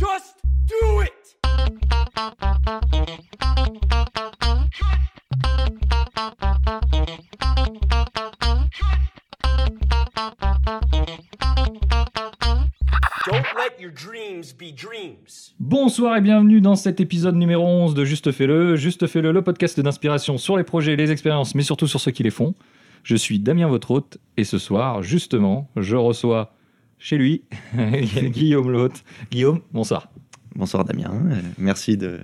Just do it! Don't let your dreams be dreams. Bonsoir et bienvenue dans cet épisode numéro 11 de Juste Fais-le. Juste Fais-le, le podcast d'inspiration sur les projets et les expériences, mais surtout sur ceux qui les font. Je suis Damien, votre hôte, et ce soir, justement, je reçois chez lui Guillaume l'hôte. Guillaume, bonsoir. Bonsoir Damien, Euh, merci de,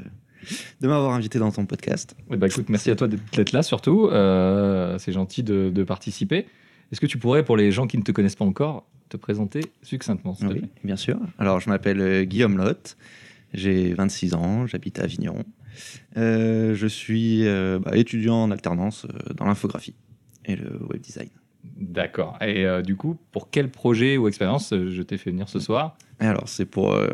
de m'avoir invité dans ton podcast. Eh ben, écoute, merci à toi d'être là surtout. Euh, C'est gentil de, de participer. Est-ce que tu pourrais, pour les gens qui ne te connaissent pas encore, te présenter succinctement s'il te Oui, plaît? bien sûr. Alors je m'appelle euh, Guillaume Lotte, j'ai 26 ans, j'habite à Avignon. Euh, je suis euh, bah, étudiant en alternance euh, dans l'infographie et le web design. D'accord. Et euh, du coup, pour quel projet ou expérience euh, je t'ai fait venir ce soir? Et alors c'est pour euh,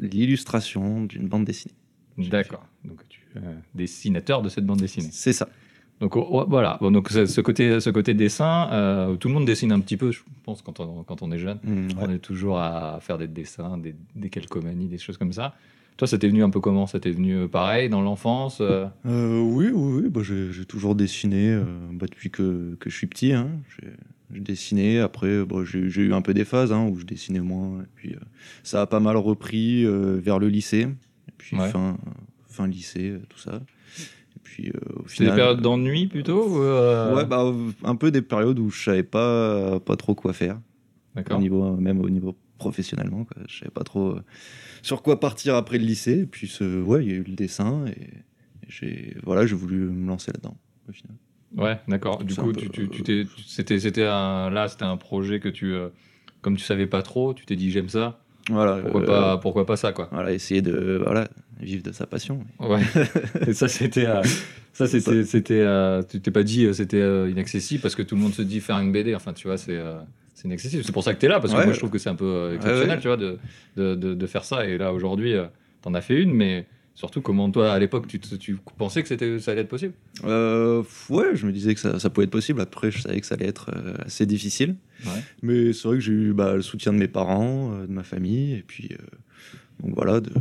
l'illustration d'une bande dessinée. D'accord. Donc, tu es euh, dessinateur de cette bande dessinée. C'est ça. Donc oh, oh, voilà, bon, donc ce côté, ce côté dessin, tout le monde dessine un petit peu, je pense, quand on, quand on est jeune. Mm, On est toujours à faire des dessins, des, des calcomanies, des choses comme ça. Toi, ça t'est venu un peu comment? Ça t'est venu euh, pareil dans l'enfance euh? Euh, oui, oui, oui, bah, j'ai toujours dessiné euh, bah, depuis que, que je suis petit. Hein. J'ai dessiné, après bah, j'ai eu un peu des phases hein, où je dessinais moins. Et puis ça a pas mal repris vers le lycée. Et puis Ouais. fin, fin lycée, tout ça. Et puis au des périodes d'ennui plutôt ou, Ouais, bah, un peu des périodes où je savais pas, pas trop quoi faire. Au D'accord. niveau, même au niveau professionnellement. Quoi. Je savais pas trop sur quoi partir après le lycée. Et puis ce- ouais, il y a eu le dessin et, j'ai voilà, j'ai voulu me lancer là-dedans au final. Ouais, d'accord. Du coup, tu, tu, euh, tu c'était, c'était un, là, c'était un projet que tu, euh, comme tu savais pas trop, tu t'es dit j'aime ça. Voilà, Pourquoi euh, pas, pourquoi pas ça, quoi? Voilà, essayer de voilà, vivre de sa passion. Ouais. Et ça, c'était. euh, ça, c'était. c'était tu t'es pas dit c'était inaccessible parce que tout le monde se dit faire une BD. Enfin, tu vois, c'est. C'est inaccessible. C'est pour ça que tu es là, parce que Ouais. moi je trouve que c'est un peu euh, exceptionnel, ouais. tu vois, de, de, de, de faire ça. Et là, aujourd'hui, euh, t'en as fait une, mais surtout, comment toi, à l'époque, tu, tu pensais que c'était, ça allait être possible? Euh, ouais, je me disais que ça, ça pouvait être possible. Après, je savais que ça allait être euh, assez difficile. Ouais. Mais c'est vrai que j'ai eu bah, le soutien de mes parents, de ma famille, et puis euh, donc voilà, de,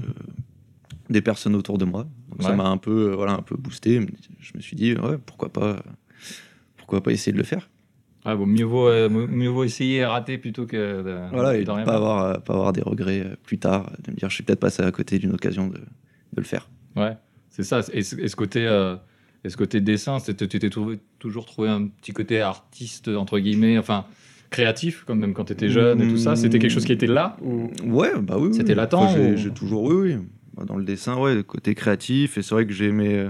des personnes autour de moi. Donc ça m'a un peu, voilà, un peu boosté. Je me suis dit, ouais, pourquoi pas, pourquoi pas essayer de le faire. Ah, bon, mieux, vaut, euh, mieux vaut essayer et rater plutôt que de, Voilà, de et de rien pas faire. avoir, euh, pas avoir des regrets euh, plus tard, de me dire, je suis peut-être passé à côté d'une occasion de, de le faire. Ouais, c'est ça. Et, ce- et ce côté, euh, et ce côté dessin, tu t'es toujours trouvé un petit côté artiste, entre guillemets, enfin créatif, quand même quand tu étais jeune et tout ça. C'était quelque chose qui était là ou... Ouais, bah oui. C'était latent J'ai ou- j'ai toujours, oui, oui. Dans le dessin, ouais, le côté créatif. Et c'est vrai que j'aimais.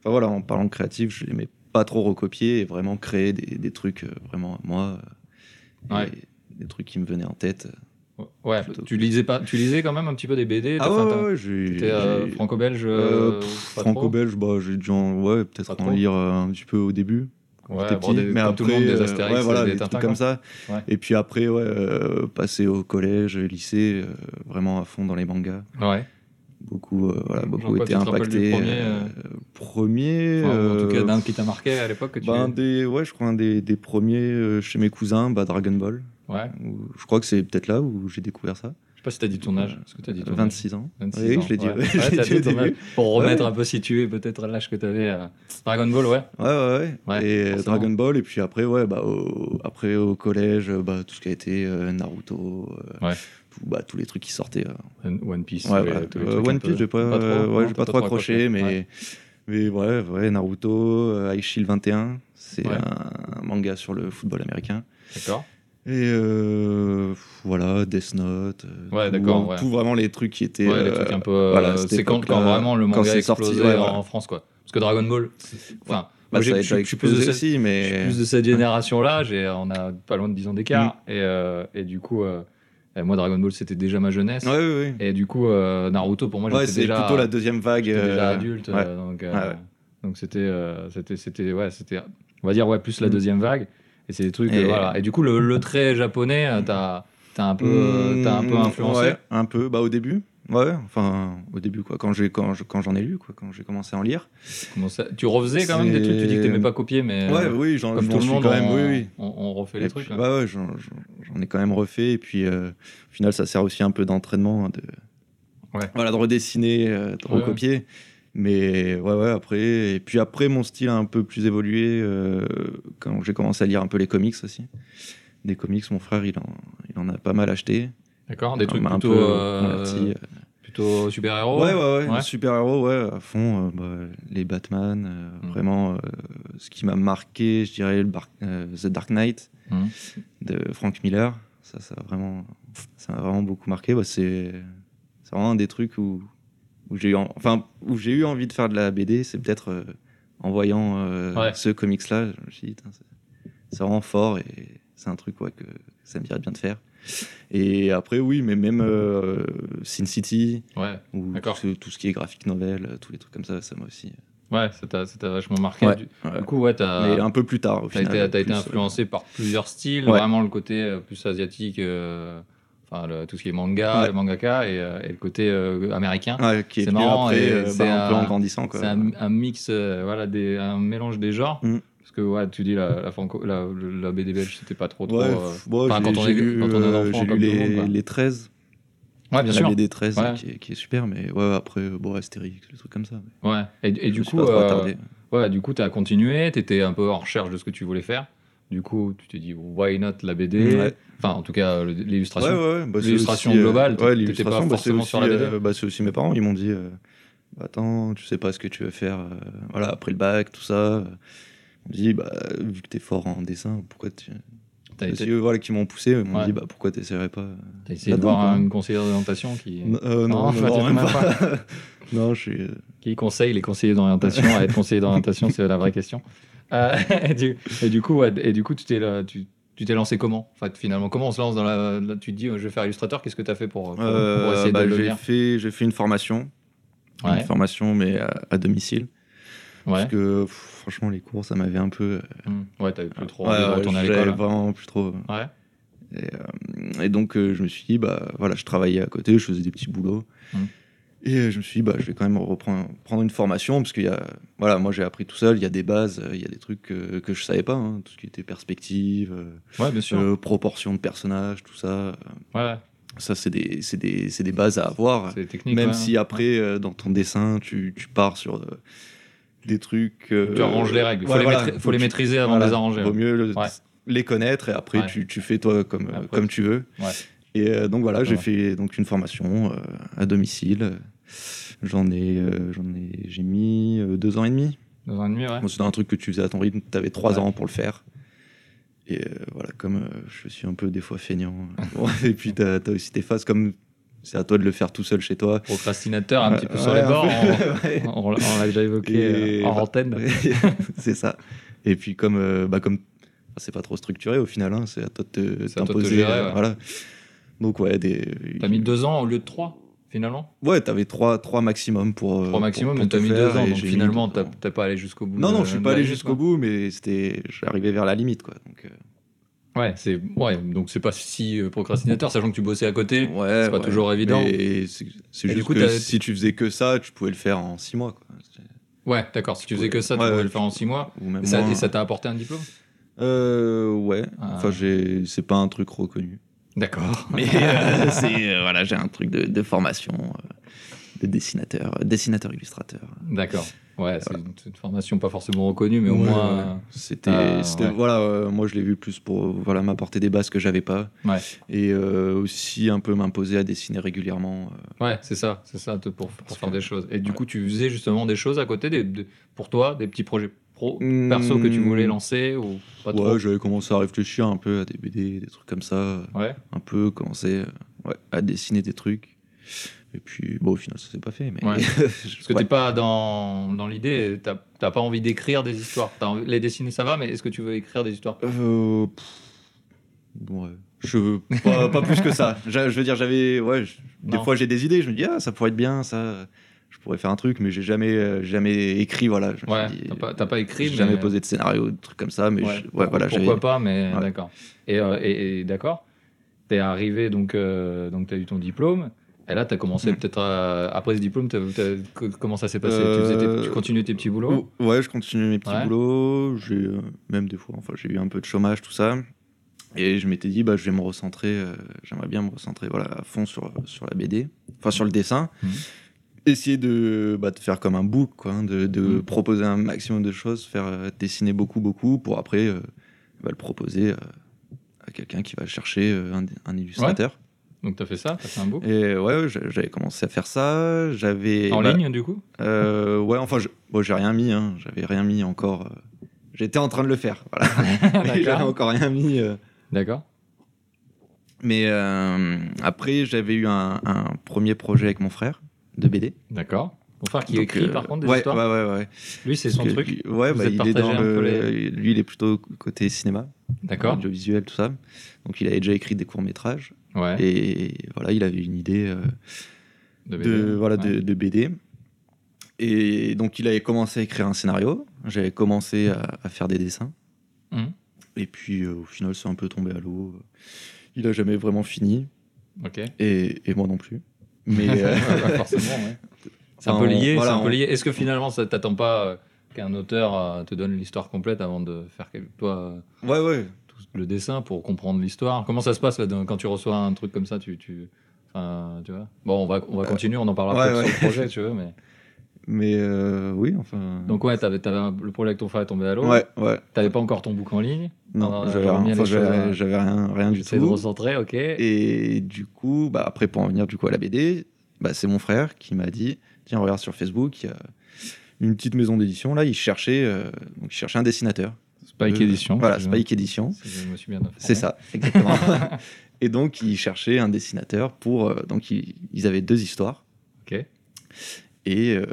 Enfin voilà, en parlant de créatif, je n'aimais pas trop recopier et vraiment créer des, des trucs euh, vraiment à moi. euh, Ouais. Des trucs qui me venaient en tête. Ouais, Plutôt. tu lisais, pas, tu lisais quand même un petit peu des BD Ah ouais, ouais, euh, j'ai- franco-belge euh, euh, Franco-belge, bah, j'ai dû en, ouais, peut-être en lire euh, un petit peu au début. Ouais, j'étais bon, des- mais après, tout le monde, des euh, Astérix, ouais, voilà, des trucs comme ça. Ouais. Et puis après, ouais, euh, passer au collège, lycée, euh, vraiment à fond dans les mangas. Ouais. Beaucoup, euh, voilà, beaucoup quoi, été tu te rappelles du impacté. premier, euh, euh, premier, Enfin, en tout cas euh, d'un qui t'a marqué à l'époque que tu... un des, ouais, je crois un des, des premiers euh, chez mes cousins, bah, Dragon Ball. Ouais. Où- je crois que c'est peut-être là où j'ai découvert ça. Je sais pas si t'as dit ton âge. Est-ce que t'as dit ton âge? 26 ans. 26 oui, ans, je l'ai dit. ouais. ouais. Dit dit. Pour remettre Ouais. un peu situé peut-être l'âge que t'avais. à Dragon Ball, ouais. Ouais, ouais, et forcément. Dragon Ball, et puis après, ouais, bah, au, après au collège, bah, tout ce qui a été euh, Naruto, euh, Ouais. Tout, bah, tous les trucs qui sortaient. euh, One- Piece. Ouais, tous les Euh, One Piece, j'ai pas, pas trop, euh, ouais, non, pas trop accroché, mais, Ouais. mais ouais, ouais, Naruto, euh, High Shield 21, c'est Ouais. un, manga sur le football américain. D'accord. Et euh, voilà, Death Note. euh, Ouais, d'accord, ouais. Tout vraiment les trucs qui étaient. Ouais, les euh, trucs un peu. euh, voilà, c'est quand, vraiment le manga sorti, explosé ouais, en, en France, quoi. Parce que Dragon Ball, enfin, moi, bah, je, suis plus de cette, aussi, je suis mais. plus de cette génération-là. On a pas loin de 10 ans d'écart. Mm. Et, euh, et du coup, euh, et moi, Dragon Ball, c'était déjà ma jeunesse. Ouais, ouais, ouais. Et du coup, euh, Naruto, pour moi, Ouais, c'est plutôt la deuxième vague. j'étais déjà euh, adulte. euh, donc, euh, donc c'était, c'était, c'était, ouais, c'était, on va dire, ouais, plus la Mm. deuxième vague. Et c'est des trucs, Et- voilà. Et du coup, le, le trait japonais, t'as, t'as un peu, euh, t'as un peu influencé. Un peu. Bah, au début. Ouais, enfin, au début, quoi. Quand j'ai, quand, je- quand j'en ai lu, quoi. Quand j'ai commencé à en lire. Ça- Tu refaisais quand même des trucs, tu dis que t'aimais pas copier, mais ouais, oui, j'en, comme je tout le monde, quand même. on, Oui, oui. on, on refait Et les puis, trucs. hein. ouais, ouais, j'en, j'en- ai quand même refait. Et puis, euh, au final, ça sert aussi un peu d'entraînement. hein, De, Ouais. voilà, de redessiner, euh, de Ouais, recopier. Mais ouais, ouais, après. Et puis après, mon style a un peu plus évolué euh, quand j'ai commencé à lire un peu les comics aussi. Des comics, mon frère, il en, il en a pas mal acheté. D'accord, des trucs m'a un plutôt, peu. Plutôt super-héros Ouais, ouais, ouais. Ouais. Super-héros, ouais, à fond. euh, bah, les Batman, euh, Mm. vraiment. euh, ce qui m'a marqué, je dirais, le The Dark Knight Mm. de Frank Miller. Ça, ça a vraiment, ça m'a vraiment beaucoup marqué. Bah, c'est, vraiment un des trucs où, où j'ai eu, en- enfin, où j'ai eu envie de faire de la BD. C'est peut-être en voyant Ouais. ce comics-là, je me suis dit, c'est vraiment fort et c'est un truc ouais, que ça me dirait bien de faire. Et après, oui, mais même euh, Sin City, Ouais, ou D'accord. tout, ce- tout ce qui est graphique novel, euh, tous les trucs comme ça, ça m'a aussi. ouais, ça t'a vachement marqué. Ouais, Du, ouais. du coup, ouais, t'as Mais un peu plus tard, au t'as final. été, t'as été euh, influencé par plusieurs styles, vraiment le côté euh, plus asiatique, euh, enfin le- tout ce qui est manga, le mangaka, et, euh, et le côté euh, américain. ouais, qui est, venu marrant, après, et euh, c'est bah, un peu en grandissant. Quoi. C'est un, un mix, euh, voilà, des, un mélange des genres. Mm. Parce que ouais, tu dis la, la, franco- la, la BD belge, c'était pas trop trop. Ouais, euh, bon, enfin, quand on est- lu, quand on est euh, enfant lu tout le monde, les, quoi. les 13, Ouais, bien la sûr. BD 13 Ouais. qui, est, qui est super, mais ouais, après, euh, bon, Astérix, des trucs comme ça. mais Ouais. Et, et du coup, euh, ouais, du coup, t'as continué, t'étais un peu en recherche de ce que tu voulais faire. Du coup, tu t'es dit, why not la BD Ouais. Enfin, en tout cas, l'illustration. Bah, L'illustration euh, globale, ouais, t'étais l'illustration, pas bah, forcément aussi, sur la BD. euh, bah, c'est aussi mes parents, ils m'ont dit euh, Attends, tu sais pas ce que tu veux faire euh, voilà, après le bac, tout ça. Ils m'ont dit bah, Vu que t'es fort en dessin, pourquoi tu. T'as été- aussi eux voilà, qui m'ont poussé, ils m'ont Ouais. dit bah, Pourquoi t'essaierais pas t'as essayé de voir une conseillère d'orientation qui, Euh, Non, Non, non, pas non, même pas. non, je suis. euh, qui conseille les conseillers d'orientation à être conseiller d'orientation C'est la vraie question. Euh, et, du, et du coup, ouais, et du coup, tu t'es tu tu t'es lancé comment? En fait, finalement, comment on se lance dans la. là, tu te dis, euh, je vais faire illustrateur. Qu'est-ce que tu as fait pour, pour, pour Euh, essayer bah, de le j'ai fait, j'ai fait une formation, Ouais, une formation mais à, à domicile. Parce que pff, franchement les cours ça m'avait un peu. Hum. Ouais, t'avais plus trop Ouais, envie de ouais, retourner à j'avais l'école. hein. vraiment plus trop. Ouais. Et, euh, et donc euh, je me suis dit bah voilà je travaillais à côté, je faisais des petits boulots. Mm. Et euh, je me suis dit bah je vais quand même reprendre prendre une formation parce qu'il y a voilà moi j'ai appris tout seul, il y a des bases, euh, il y a des trucs que, que je savais pas, hein, tout ce qui était perspective, euh, Ouais, bien sûr. euh, proportion de personnages, tout ça. euh, ouais, Ça c'est des des des bases à avoir. c'est technique. Même ouais. si après, euh, dans ton dessin, tu, tu pars sur euh, des trucs. euh, Tu arranges les règles. Il faut, ouais, les, voilà. maîtri- faut les Tu- maîtriser avant voilà. de les arranger. Vaut mieux le- Ouais. les connaître et après Ouais. tu, tu fais toi comme, Après, comme tu veux. Et euh, donc voilà, j'ai fait donc une formation euh, à domicile. J'en ai, j'en ai, j'ai mis deux ans et demi. Dans un demi, ouais. Bon, C'était un truc que tu faisais à ton rythme. Tu avais trois ans pour le faire. Et voilà, comme je suis un peu des fois feignant. Bon, et puis tu as, aussi tes phases comme c'est à toi de le faire tout seul chez toi. Procrastinateur, un petit peu sur les bords. On, on- on l'a déjà évoqué Et, euh, en bah, antenne. c'est ça. Et puis comme euh, bah comme c'est pas trop structuré au final, hein, c'est à toi de te- C'est à toi de te t'imposer. gérer, euh, ouais. Voilà. Donc ouais, des. T'as mis deux ans au lieu de trois, finalement? Ouais, t'avais trois, trois maximum pour. Trois maximum, pour- mais pour t'as tout mis faire, deux ans. et Donc finalement, t'as t'as pas allé jusqu'au bout. Non, non, je suis pas allé jusqu'au bout, mais c'était, j'arrivais vers la limite, quoi. Donc, euh, Ouais, c'est ouais, donc c'est pas si euh, procrastinateur, sachant que tu bossais à côté. ouais, C'est pas ouais. toujours évident. Et c'est du juste coup, que si tu faisais que ça, tu pouvais le faire en six mois, quoi. Ouais, d'accord. Si tu faisais que ça, tu Ouais, pouvais le faire en six mois. Ou même Et ça moins. et ça t'a apporté un diplôme? Euh, ouais. Ah. Enfin, j'ai, c'est pas un truc reconnu. D'accord. Mais euh, c'est euh, voilà, j'ai un truc de, de formation euh, de dessinateur, euh, dessinateur illustrateur. D'accord. Ouais, c'est une, c'est une formation pas forcément reconnue, mais au Ouais, moins. ouais. euh, c'était, Ah, ouais. voilà, euh, moi je l'ai vu plus pour euh, voilà m'apporter des bases que j'avais pas et euh, aussi un peu m'imposer à dessiner régulièrement. euh. Ouais, c'est ça, c'est ça, pour, pour faire que- des choses. Et du coup, tu faisais justement des choses à côté, des, pour toi, des petits projets pro, Hmm. perso que tu voulais lancer ou pas trop? Ouais, j'avais commencé à réfléchir un peu à des BD, des trucs comme ça, euh, Ouais. un peu commencer euh, ouais, à dessiner des trucs. Et puis bon, au final, ça s'est pas fait, mais Ouais. Parce que Ouais. t'es pas dans, dans l'idée, t'as pas envie d'écrire des histoires. Envie- les dessiner, ça va, mais est-ce que tu veux écrire des histoires? Euh, pff, ouais. Je veux pas, pas plus que ça. Je, je veux dire, j'avais, ouais, je- des fois j'ai des idées. Je me dis, ah, ça pourrait être bien, ça. Je pourrais faire un truc, mais j'ai jamais, euh, jamais écrit, voilà. Je Ouais, t'as pas, pas écrit, j'ai mais- jamais posé de scénario, de trucs comme ça, mais Ouais, je- ouais, pourquoi- voilà, j'avais. pourquoi pas, mais Ouais. d'accord. Et, euh, et, et d'accord, t'es arrivé, donc, euh, donc t'as eu ton diplôme. Et là, tu as commencé Mm. peut-être à- après ce diplôme, t'as- t'as- co- comment ça s'est passé? Tu, Euh, tes- tu continues tes petits boulots? ouais, je continue mes petits Ouais. boulots. J'ai euh, même des fois, enfin, j'ai eu un peu de chômage, tout ça. Et je m'étais dit, bah, je vais me recentrer. euh, J'aimerais bien me recentrer, voilà, à fond sur sur la BD. enfin sur le dessin. Mhm. Essayer de, bah, de faire comme un book, quoi, hein, de, de Mhm. proposer un maximum de choses, faire euh, dessiner beaucoup, beaucoup, pour après euh, bah, le proposer euh, à quelqu'un qui va chercher euh, un, un illustrateur. Donc t'as fait ça, t'as fait un book Et ouais, ouais, j'a- j'avais commencé à faire ça. J'avais en bah, ligne du coup? euh, ouais, enfin, je- bon, j'ai rien mis, hein, j'avais rien mis encore. euh, J'étais en train de le faire, voilà. j'avais D'accord. encore rien mis. euh. D'accord. Mais euh, après, j'avais eu un, un premier projet avec mon frère de BD. D'accord. Mon frère qui Donc, écrit par contre des ouais, histoires. Ouais, ouais, ouais. Lui c'est son Parce truc. ouais, bah, il est dans le. Lui, il est plutôt côté cinéma, D'accord. audiovisuel, tout ça. Donc, il avait déjà écrit des courts métrages. Ouais. Et voilà, il avait une idée euh, de de, BD. voilà, Ouais. de, de BD. Et donc, il avait commencé à écrire un scénario. J'avais commencé à, à faire des dessins. Mhm. Et puis, euh, au final, c'est un peu tombé à l'eau. Il a jamais vraiment fini. Ok. Et, et moi non plus. Mais euh, forcément, ouais. C'est un Enfin, peu lié. voilà, c'est un peu on- lié. Est-ce que finalement, ça t'attend pas qu'un auteur te donne l'histoire complète avant de faire quel- toi ouais, ouais. Le dessin pour comprendre l'histoire Comment ça se passe là, quand tu reçois un truc comme ça tu, tu... Enfin, tu vois? Bon, on va, on va continuer, on en parlera ouais, sur le projet, tu veux. Mais... Mais euh, oui, enfin. Donc, ouais, t'avais, t'avais le projet avec ton frère est tombé à l'eau. ouais, ouais. T'avais pas encore ton bouc en ligne. Non, Non, j'avais rien, enfin, j'avais- j'avais rien, rien du tout. recentrer, ok. Et du coup, bah, après, pour en venir du coup à la BD, bah, c'est mon frère qui m'a dit Tiens, regarde sur Facebook, il y a une petite maison d'édition. Là, il cherchait, euh, donc, il cherchait un dessinateur. Spike Edition. Voilà, Spike Edition. si je me suis bien informé. C'est ça, exactement. et donc, il cherchait un dessinateur pour. euh, donc, il- ils avaient deux histoires. Ok. Et euh,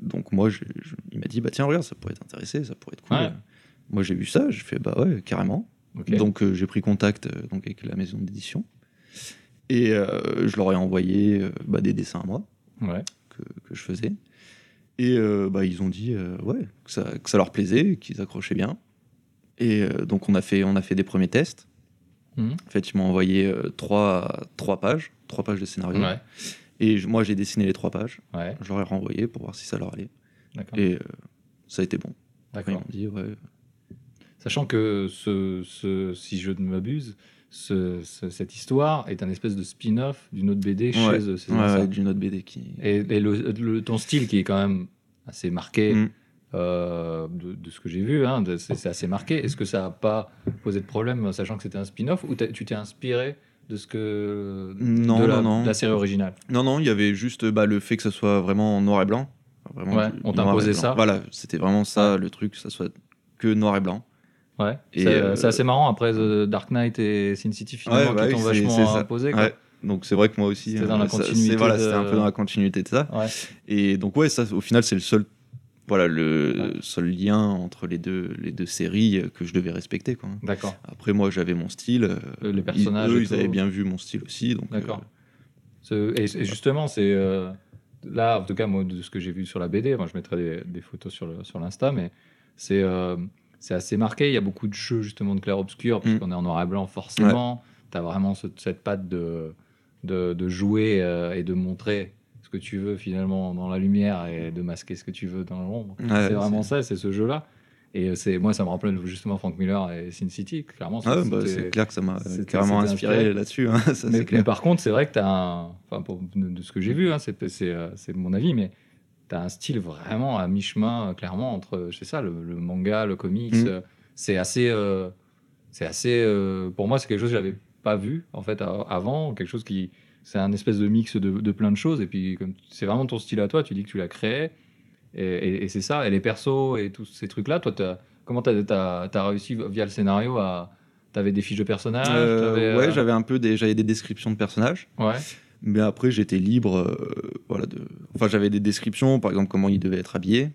donc, moi, je- je- il m'a dit Bah, tiens, regarde, ça pourrait t'intéresser, ça pourrait être cool. Ouais. Moi, j'ai vu ça, j'ai fait Bah, ouais, carrément. ok. Donc euh, j'ai pris contact donc, avec la maison d'édition et je leur ai envoyé bah, des dessins à moi Ouais. que, que je faisais. Et bah, ils ont dit ouais, que, ça, que ça leur plaisait, qu'ils accrochaient bien. Et euh, donc on a, fait, on a fait des premiers tests. Mhm. En fait, ils m'ont envoyé euh, trois, trois pages, trois pages de scénario. Ouais. Et moi j'ai dessiné les trois pages. Ouais. Je leur ai renvoyé pour voir si ça leur allait. Et euh, ça a été bon. D'accord. ouais. Sachant que ce, ce- si je ne m'abuse, ce- ce- cette histoire est un espèce de spin-off d'une autre BD chez Ouais. ouais, d'une autre BD qui. Et, et le, le- ton style qui est quand même assez marqué Mm. Euh, de, de ce que j'ai vu, hein, c'est assez marqué. Est-ce que ça n'a pas posé de problème, sachant que c'était un spin-off, ou tu t'es inspiré de ce que Non, de, la, non, non. de la série originale? Non, non, il y avait juste bah, le fait que ça soit vraiment en noir et blanc. Vraiment Ouais, on blanc. ça. Voilà, c'était vraiment ça le truc, que ça soit que noir et blanc. Ouais. C'est euh, c'est assez marrant après The Dark Knight et Sin City finalement Ouais, bah qui oui, vachement imposé. Donc c'est vrai que moi aussi, continuité c'est- voilà, de- un peu dans la continuité de ça. Ouais. Et donc ouais, ça, au final, c'est le seul, voilà, le Ouais. seul lien entre les deux, les deux séries que je devais respecter. Quoi. D'accord. Après, moi, j'avais mon style. euh, les ils- personnages eux, et ils avaient bien vu mon style aussi. Donc, D'accord. euh, Ce- Et, et justement, c'est euh, là, en tout cas, moi, de ce que j'ai vu sur la BD, moi, je mettrai des, des photos sur l'Insta, mais c'est c'est assez marqué. Il y a beaucoup de jeux justement de clair-obscur, puisqu'on Mm. est en noir et blanc, forcément. Tu as vraiment ce- cette patte de, de, de jouer et de montrer ce que tu veux finalement dans la lumière et de masquer ce que tu veux dans l'ombre. C'est vraiment ça, c'est ce jeu-là. Et c'est moi, ça me rappelle justement Frank Miller et Sin City, clairement. ah bah, c'est clair que ça m'a carrément inspiré là-dessus. hein, mais, par contre, c'est vrai que tu as un. Enfin, pour- de, ce que j'ai vu, hein, c'est c'est, euh, c'est mon avis, mais tu as un style vraiment à mi-chemin, euh, clairement, entre. C'est ça, le, le manga, le comics. Mm. euh, c'est assez. euh, c'est assez. euh, pour moi, c'est quelque chose que j'avais pas vu, en fait, avant. Quelque chose qui. C'est un espèce de mix de, de plein de choses. Et puis, c'est vraiment ton style à toi, tu dis que tu l'as créé. Et, et- et c'est ça. Et les persos et tous ces trucs-là, toi, t'as- comment tu as, réussi via le scénario à. T'avais des fiches de personnages Euh, t'avais, ouais, euh, j'avais un peu des, j'avais des descriptions de personnages. Ouais. Mais après, j'étais libre. euh, voilà, de... Enfin, j'avais des descriptions, par exemple, comment ils devaient être habillés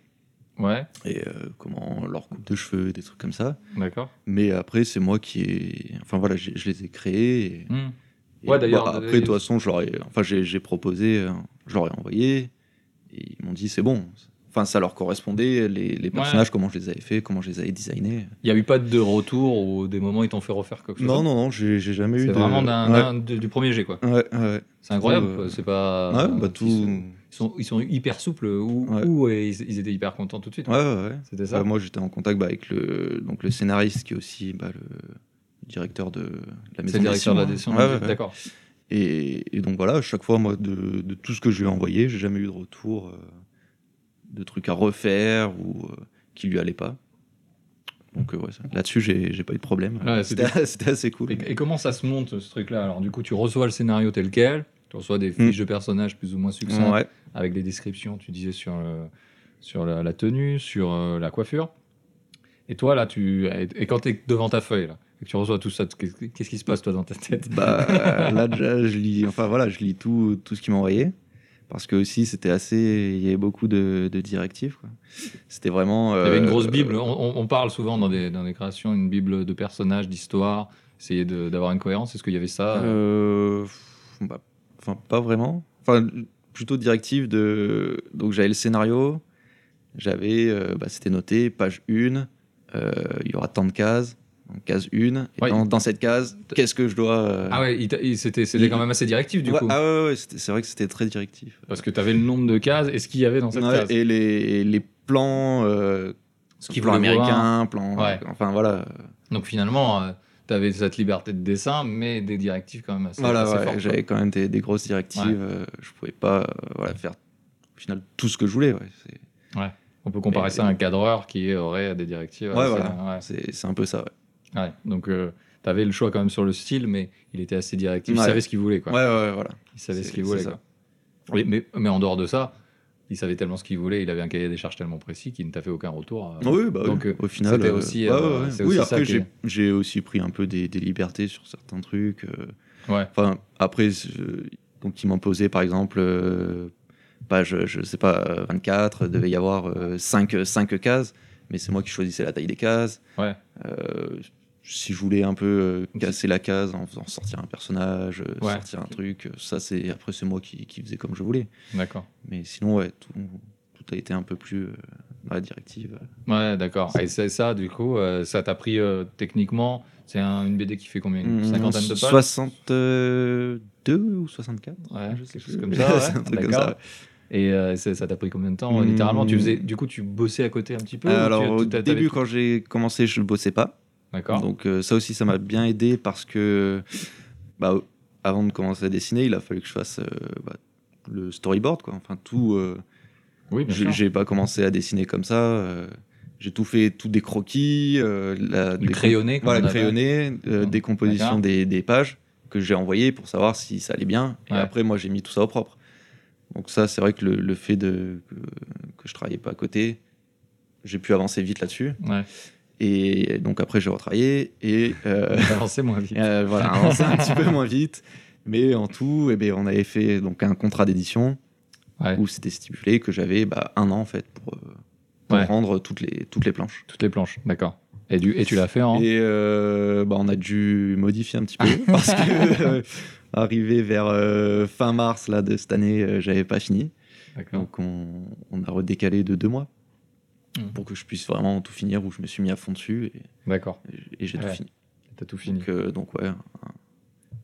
Ouais, et euh, comment leur coupe de cheveux, des trucs comme ça. d'accord. Mais après, c'est moi qui ai. Enfin, voilà, je les ai créés. Et, Hmm. Et, Ouais, d'ailleurs, bah, après, de toute façon, je. Enfin, j'ai j'ai proposé, euh, je leur ai envoyé. Et ils m'ont dit, c'est bon. Enfin, ça leur correspondait, les, les personnages, comment je les avais fait, comment je les avais designés. Il n'y a eu pas de retour ou des moments où ils t'ont fait refaire quelque chose? Non, non, non, j'ai j'ai jamais eu C'est de. vraiment d'un- Ouais, du premier jet, quoi. ouais, ouais. C'est incroyable, Euh, c'est pas... Ouais, bah tout. Ils sont, ils sont, ils sont hyper souples ou, Ouais. ou, euh, ils, ils étaient hyper contents tout de suite. Ouais, ouais, ouais. C'était ça Euh, moi, j'étais en contact bah, avec le, donc, le scénariste qui est aussi bah, le directeur de la C'est maison le directeur de la décision. Ouais. D'accord. Et, et donc voilà, à chaque fois, moi, de, de tout ce que je lui ai envoyé, j'ai jamais eu de retour euh, de trucs à refaire ou euh, qui lui allaient pas. Donc euh, ouais, là-dessus, j'ai pas eu de problème. C'était assez cool. Et, et comment ça se monte ce truc-là? Alors du coup, tu reçois le scénario tel quel, tu reçois des fiches de personnages plus ou moins succinctes Ouais. avec des descriptions, tu disais sur le- sur la, la tenue, sur euh, la coiffure. Et toi là, tu et, quand tu es devant ta feuille là, que tu reçois tout ça, qu'est-ce qui se passe toi dans ta tête? Bah, là déjà, je lis, enfin voilà, je lis tout, tout ce qu'il m'a envoyé. Parce que aussi, c'était assez. Il y avait beaucoup de, de directives. C'était vraiment. Il y avait une euh, grosse bible. On, parle souvent dans des, dans des créations une bible de personnages, d'histoire, essayer d'avoir une cohérence. Est-ce qu'il y avait ça? Euh, bah, Enfin, pas vraiment. Enfin, plutôt directive de. Donc, j'avais le scénario. J'avais. euh, bah, C'était noté, page 1. euh, Il y aura tant de cases. Case 1. Et Ouais. dans, dans cette case, qu'est-ce que je dois. euh, Ah ouais, c'était c'était il- quand même assez directif du ouais, coup. Ah ouais, ouais, c'est vrai que c'était très directif. Parce que tu avais le nombre de cases et ce qu'il y avait dans cette case. et les, les plans, euh, Ce qu'il plan américain, plan, enfin voilà, Donc finalement, tu avais cette liberté de dessin, mais des directives quand même assez, voilà, j'avais quand même des, des grosses directives. Euh, je pouvais pas, euh, voilà, faire au final tout ce que je voulais. Ouais. On peut comparer ça à un cadreur qui aurait des directives. ouais, assez- voilà, c'est un peu ça. Ouais, Ouais. Donc tu avais le choix quand même sur le style, mais il était assez directif. Il savait ce qu'il voulait. Quoi. ouais, ouais, voilà. Il savait ce qu'il voulait. quoi. Oui, mais, mais en dehors de ça, il savait tellement ce qu'il voulait, il avait un cahier des charges tellement précis qu'il ne t'a fait aucun retour. euh. Oui, bah, oui. Donc, euh, au final, c'était euh, aussi, euh, oui. aussi ça Après, j'ai, est- aussi pris un peu des, des libertés sur certains trucs. euh. Enfin, après, euh, donc m'ont posé par exemple, euh, page, je sais pas, euh, 24, devait y avoir 5, cases, mais c'est moi qui choisissais la taille des cases. Ouais. Euh, si je voulais un peu euh, casser la case en faisant sortir un personnage, euh, Ouais. sortir un truc, euh, ça c'est après c'est moi qui, qui faisais comme je voulais. D'accord. Mais sinon, ouais, tout, tout a été un peu plus dans la directive. Ouais, d'accord. Et c'est ça, du coup, ça t'a pris euh, techniquement. C'est un- une BD qui fait combien? Une Mmh, cinquantaine de pages? 62 ou 64 Ouais, je sais quelque chose plus. comme ça. Ouais, un truc comme ça. Et euh, ça t'a pris combien de temps. Littéralement, tu faisais. Du coup, tu bossais à côté un petit peu Alors tu- au début, quand j'ai commencé, je ne bossais pas. D'accord. Donc euh, ça aussi, ça m'a bien aidé parce que bah, avant de commencer à dessiner, il a fallu que je fasse euh, bah, le storyboard, quoi. Enfin tout. euh, Oui, bien j'ai pas commencé à dessiner comme ça. j'ai tout fait, tout des croquis, la, Du des- crayonné, voilà, crayonné, D'accord. décomposition des, des pages que j'ai envoyées pour savoir si ça allait bien. Et Ouais. après, moi, j'ai mis tout ça au propre. Donc ça, c'est vrai que le, le fait de que, que je travaillais pas à côté, j'ai pu avancer vite là-dessus. Ouais. Et donc après, j'ai retravaillé et euh, Avancez moins vite. euh, voilà, avancer un petit peu moins vite. Mais en tout, eh ben, on avait fait donc un contrat d'édition Ouais. où c'était stipulé que j'avais bah, un an en fait pour, euh, pour Ouais. rendre toutes les, toutes les planches. Toutes les planches, d'accord. Et, du... et tu l'as fait en. Et euh, bah, on a dû modifier un petit peu parce que euh, arrivé vers fin mars là, de cette année, j'avais pas fini. Donc on, on a redécalé de deux mois Mhm. pour que je puisse vraiment tout finir où je me suis mis à fond dessus et, D'accord. et j'ai Ouais. tout fini. T'as tout fini. Donc, euh, donc ouais, un-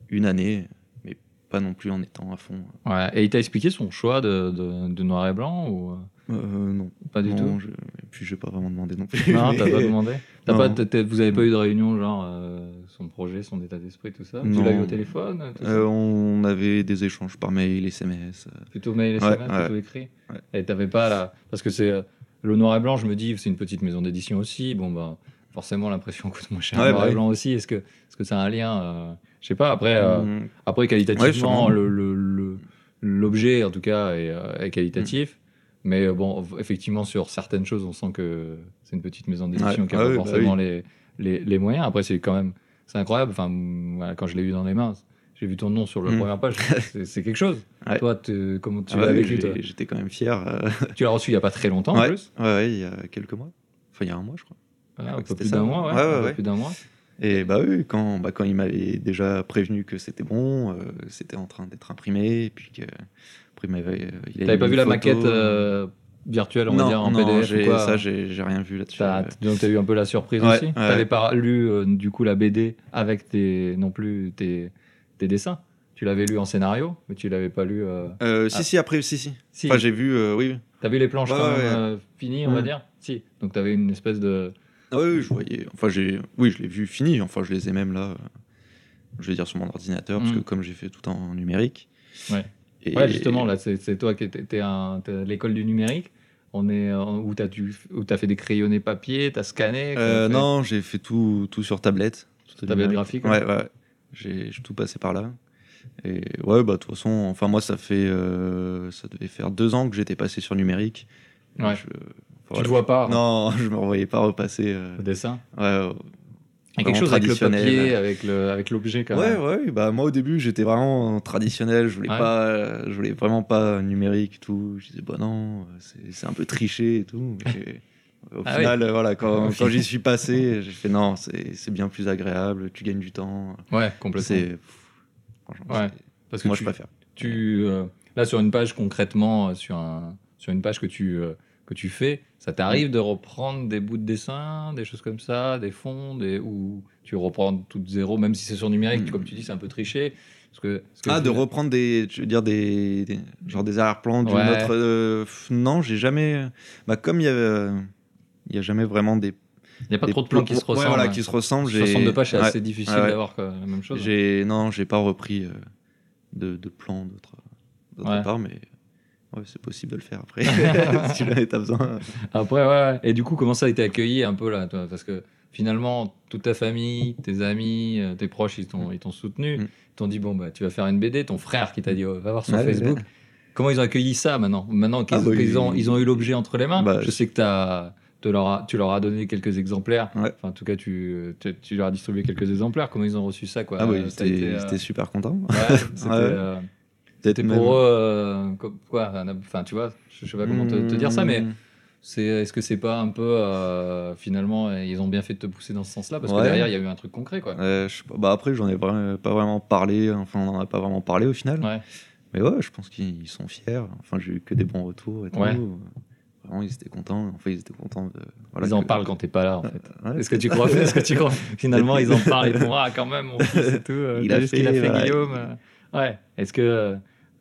une année, mais pas non plus en étant à fond. Ouais. Et il t'a expliqué son choix de, de, de noir et blanc ou euh, Euh, non, pas du non, tout je- et puis j'ai pas vraiment demandé non plus. Non, mais- t'as pas demandé T'as pas, t'as- Vous avez pas eu de réunion, genre euh, son projet, son état d'esprit, tout ça Tu Non. l'as eu au téléphone tout ça Euh, on avait des échanges par mail, SMS. euh, Plutôt mail, SMS, ouais. plutôt écrit. Et t'avais pas la. Parce que c'est. Le noir et blanc, je me dis, c'est une petite maison d'édition aussi. Bon, bah, forcément, l'impression coûte moins cher. Ouais, le noir bah et oui. blanc aussi. Est-ce que, est-ce que ça a un lien euh, Je sais pas. Après, euh, hum, après qualitativement, le- l'objet, en tout cas, est, euh, est qualitatif. Mais euh, bon, effectivement, sur certaines choses, on sent que c'est une petite maison d'édition Ouais. qui a Ah pas oui, bah forcément les, les, les moyens. Après, c'est quand même. C'est incroyable. Enfin, voilà, quand je l'ai eu dans les mains, j'ai vu ton nom sur la Mm. première page. c'est- quelque chose. Ouais. Toi, comment tu ah l'as ouais, vécu J'étais quand même fier. euh, Tu l'as reçu il y a pas très longtemps en ouais, plus? ouais, il y a quelques mois. Enfin, il y a un mois, je crois. Ah, un peu plus c'était d'un mois, un peu plus d'un mois. Et bah oui, quand, bah, quand il m'avait déjà prévenu que c'était bon, euh, c'était en train d'être imprimé, et puis que après il euh, avait T'avais pas vu la maquette euh, virtuelle, on non, va dire, en non, PDF ou quoi? ça j'ai rien vu là-dessus. Donc t'as eu un peu la surprise Ouais, aussi? ouais. T'avais pas lu euh, du coup la BD avec tes non plus tes, tes dessins. Tu l'avais lu en scénario, mais tu l'avais pas lu. euh, euh, Ah. Si, si, après, si, si. Si. Enfin, j'ai vu, euh, oui. T'as vu les planches Ouais, quand même ouais. euh, finies, on va Mm. dire? Si. Donc t'avais une espèce de. Ah oui, oui, je voyais. Enfin, j'ai. Oui, je l'ai vu fini. Enfin, je les ai même là. je vais dire sur mon ordinateur, parce Mm. que comme j'ai fait tout en numérique. Ouais. Et- Ouais, justement, là, c'est toi qui étais à l'école du numérique. On est euh, où t'as t'as fait des crayonnés papier, t'as scanné. Euh, non, j'ai fait tout, tout sur tablette. Tout Tablette numérique. graphique, Ouais, ouais. J'ai tout passé par là. Et ouais, bah de toute façon, enfin moi ça fait, euh, ça devait faire deux ans que j'étais passé sur numérique. Et Ouais. je- Tu voilà, le vois pas je- Non, je me revoyais pas repasser. euh, le dessin. ouais, a quelque chose avec le papier, avec le avec l'objet quand Ouais, même. ouais, bah moi au début j'étais vraiment traditionnel, je voulais Ouais. pas, euh, je voulais vraiment pas numérique et tout. Je disais bah non, c'est c'est un peu triché et tout. Au Ah final, euh, voilà, quand, quand j'y suis passé, j'ai fait non, c'est bien plus agréable, tu gagnes du temps. Ouais, complètement. Pff, Ouais. Parce que moi tu, je préfère. tu euh, là sur une page concrètement euh, sur un sur une page que tu euh, que tu fais, ça t'arrive de reprendre des bouts de dessin, des choses comme ça, des fonds, des ou tu reprends tout de zéro, même si c'est sur numérique, Mm. comme tu dis, c'est un peu triché. Parce que, parce que Ah, de reprendre des, je veux dire des, des- genre des arrière-plans d'une Ouais. autre. non, j'ai jamais. Bah comme il y a, euh, il y a jamais vraiment des. Il n'y a pas trop de plans qui se ouais, ressemblent. voilà, qui se ressemblent. j'ai- 62 pages, c'est ouais, assez difficile ouais, ouais. d'avoir quoi, la même chose. J'ai non, j'ai pas repris euh, de, de plans d'autre d'autre Ouais. part, mais ouais, c'est possible de le faire après si jamais t'as besoin. Après, ouais, ouais. Et du coup, comment ça a été accueilli un peu là toi? Parce que finalement, toute ta famille, tes amis, euh, tes proches, ils t'ont, ils t'ont soutenu. Mm. Ils t'ont dit, bon, bah, tu vas faire une BD. Ton frère qui t'a dit, oh, va voir sur Ouais, Facebook. ouais. Comment ils ont accueilli ça maintenant? Maintenant qu'ils Ah, bah, ils- ont, ils ont eu l'objet entre les mains? Bah, je sais que t'as, te leur as- tu leur as donné quelques exemplaires. Ouais. Enfin, en tout cas, tu, tu, tu leur as distribué quelques exemplaires. Comment ils ont reçu ça quoi Ah oui, ils a étaient euh, super contents. ouais, c'était, Ouais. euh, même- pour eux, euh, quoi Enfin, tu vois, je sais pas comment te, te dire ça, mais Hmm. c'est, est-ce que c'est pas un peu euh, finalement ils ont bien fait de te pousser dans ce sens-là? Parce que Ouais. derrière il y a eu un truc concret quoi. Euh, je. Bah après, j'en ai vra- pas vraiment parlé. Enfin, on en a pas vraiment parlé au final. Ouais. Mais ouais, je pense qu'ils sont fiers. Enfin, j'ai eu que des bons retours et tout. Ouais. Ils étaient contents. Enfin, ils étaient contents de. voilà, ils en que- parlent quand t'es pas là en fait. Ouais, Est-ce que tu crois Est-ce que tu crois Finalement ils en parlent ils font ah quand même mon fils et tout. euh, Il a qu'il a fait, fait voilà. Guillaume. euh. Ouais. Est-ce que euh,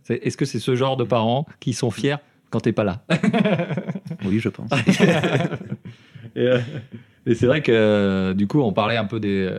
c'est, est-ce que c'est ce genre de parents qui sont fiers quand t'es pas là? Oui, je pense. Et, euh, et c'est vrai que euh, du coup, on parlait un peu des, euh,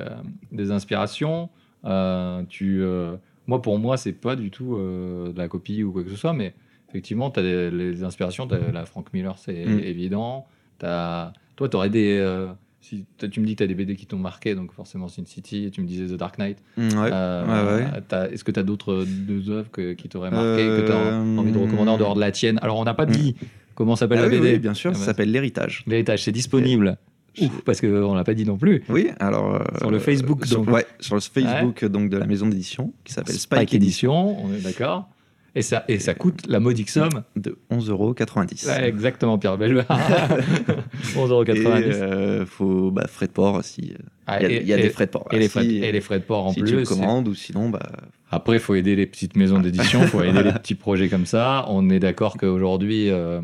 des inspirations. Euh, tu, euh, moi, pour moi, c'est pas du tout euh, de la copie ou quoi que ce soit, mais effectivement, tu as les inspirations. T'as la Frank Miller, c'est Mm. évident. As, toi, tu aurais des. euh, si, tu me dis que tu as des BD qui t'ont marqué, donc forcément Sin City, et tu me disais The Dark Knight. Mm, ouais. Euh, ouais, ouais. t'as- Est-ce que tu as d'autres deux œuvres qui t'auraient marqué, que tu as Euh, envie de recommander en dehors de la tienne? Alors, on n'a pas dit comment s'appelle Ah la oui, BD. oui, bien sûr, Ah ça bah, s'appelle L'héritage. L'héritage, c'est disponible. Ouf, parce qu'on l'a pas dit non plus. Oui, alors. euh, Sur le Facebook, sur, donc. ouais, sur le Facebook donc, de la maison d'édition qui s'appelle Spike, Edition, on est d'accord. Et ça, et ça coûte la modique somme. de 11,90€. Ouais, exactement, Pierre Bellemare. 11,90€. Et euh, faut bah, frais de port si. Ah, Il y a, et- il y a et- des frais de port. Et les, Si, frais, et les frais de port en si plus. tu le c'est- commandes ou sinon, bah. Après, il faut aider les petites maisons d'édition, il faut aider les petits projets comme ça. On est d'accord qu'aujourd'hui, euh,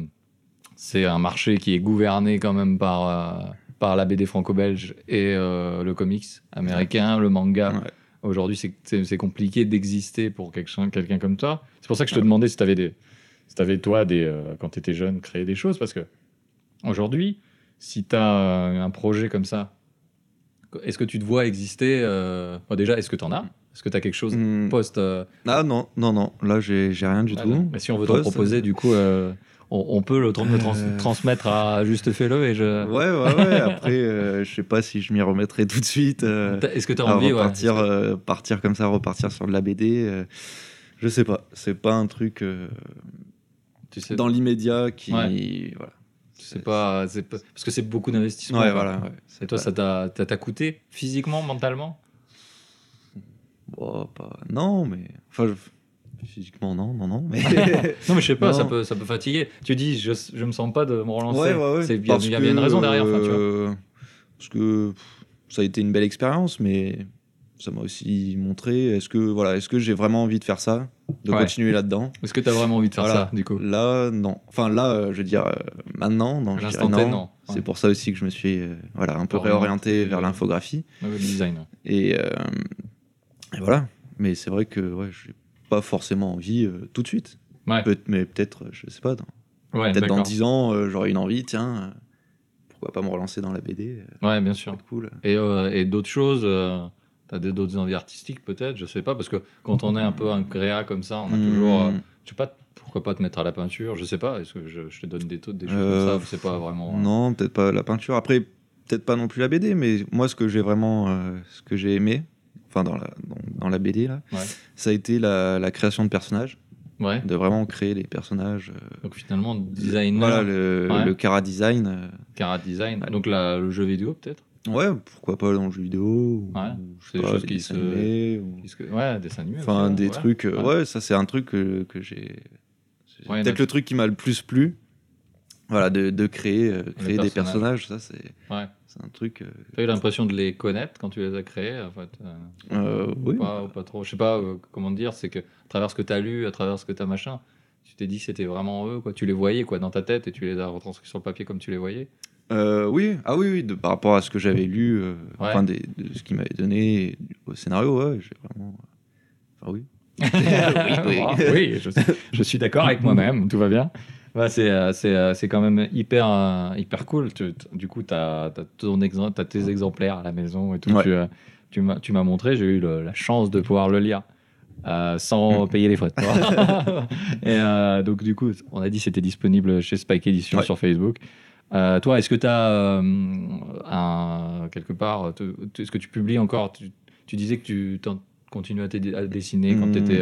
c'est un marché qui est gouverné quand même par, euh, par la BD franco-belge et euh, le comics américain, le manga. Ouais. Aujourd'hui, c'est- compliqué d'exister pour quelqu'un comme toi. C'est pour ça que je te demandais si tu avais des. Si avais, toi, des, euh, quand tu étais jeune, créé des choses. Parce que aujourd'hui, si tu as un projet comme ça, est-ce que tu te vois exister euh, bon, Déjà, est-ce que tu en as? Est-ce que tu as quelque chose Hmm. post euh, Ah non, non, non. Là, j'ai rien du ah, tout. Mais si on veut te proposer, du coup, on, on peut le, trans- Euh. transmettre à Juste Fais-le et je. Ouais, ouais, ouais. Après, euh, je sais pas si je m'y remettrai tout de suite. euh, Est-ce que tu as envie ouais, repartir, que- euh, partir comme ça, repartir sur de la BD. je sais pas. C'est pas un truc tu sais, dans l'immédiat qui. Ouais. Voilà. c'est pas, Parce que c'est beaucoup d'investissement. Ouais, voilà. ouais. Et toi, ça t'a ça t'a coûté physiquement, mentalement? Bon, pas... Non, mais. Enfin, je- physiquement, non, non, non. Mais... Non, mais je sais pas, Non. ça peut, ça peut fatiguer. Tu dis, je, je me sens pas de me relancer. Ouais, ouais, ouais. C'est- Il y a, Parce il y a bien une raison derrière. enfin, tu vois. euh, Parce que pff, ça a été une belle expérience, mais ça m'a aussi montré est-ce que voilà, est-ce que j'ai vraiment envie de faire ça, de Ouais. continuer là-dedans? Est-ce que tu as vraiment envie de faire Voilà. ça, du coup? Là, non. Enfin, là, euh, je veux dire, euh, maintenant, non, je dirais non. non. Ouais. C'est pour ça aussi que je me suis euh, voilà, un peu Orienté, réorienté vers l'infographie. Le design. Et, et voilà. Mais c'est vrai que ouais, j'ai pas forcément envie euh, tout de suite. Ouais, Peut- mais peut-être, euh, je sais pas, dans- ouais peut-être dans d'accord. 10 ans, euh, j'aurai une envie, tiens, euh, pourquoi pas me relancer dans la BD Ouais, bien sûr. cool. Et, et d'autres choses, euh, as d'autres envies artistiques peut-être, je sais pas, parce que quand on est un peu un créa comme ça, on a toujours. euh, Hmm. je sais pas, pourquoi pas te mettre à la peinture, je sais pas, est-ce que je, je te donne des taux, des choses comme ça, c'est pas vraiment. Non, peut-être pas la peinture. Après, peut-être pas non plus la BD, mais moi, ce que j'ai vraiment, euh, ce que j'ai aimé, enfin dans la, dans, dans la BD là, Ouais. ça a été la, la création de personnages, Ouais, de vraiment créer les personnages. euh, donc finalement, designer, voilà, le, Ouais. le cara design. euh, cara design, donc la- le jeu vidéo peut-être? Ouais, pourquoi pas dans le jeu vidéo. ou- Ouais, c'est des choses qui se- animés, ou- Qu'est-ce que- Ouais, dessin animé. Enfin, aussi, des trucs. euh, Ouais. ça, c'est un truc que, que j'ai. c'est Peut-être le truc qui m'a le plus plu. Voilà, de, de créer, euh, créer des personnages. personnages, ça, c'est Ouais. c'est un truc. euh, T'as eu l'impression de les connaître quand tu les as créés en fait euh, euh, ou oui. pas, ou pas trop. Je sais pas euh, comment te dire, c'est que à travers ce que tu as lu, à travers ce que tu as machin, tu t'es dit que c'était vraiment eux, quoi. Tu les voyais quoi dans ta tête et tu les as retranscrits sur le papier comme tu les voyais. Euh, oui, ah oui, oui, de, par rapport à ce que j'avais lu, euh, Ouais. enfin des- de ce qu'il m'avait donné au scénario, ouais, j'ai vraiment. Enfin oui. oui, oui, je, je suis d'accord avec moi-même, tout va bien. Ouais, c'est, euh, c'est, euh, c'est quand même hyper, euh, hyper cool. Tu- du coup, tu as, tes exemplaires à la maison et tout. Ouais. Tu, tu, m'as, tu m'as montré, j'ai eu le- la chance de pouvoir le lire euh, sans Mm. payer les frais. et euh, donc, du coup, on a dit que c'était disponible chez Spike Edition Ouais. sur Facebook. Euh, toi, est-ce que tu as un, quelque part, est-ce que tu publies encore? Tu, tu disais que tu continuais à, dessiner quand Mm. tu étais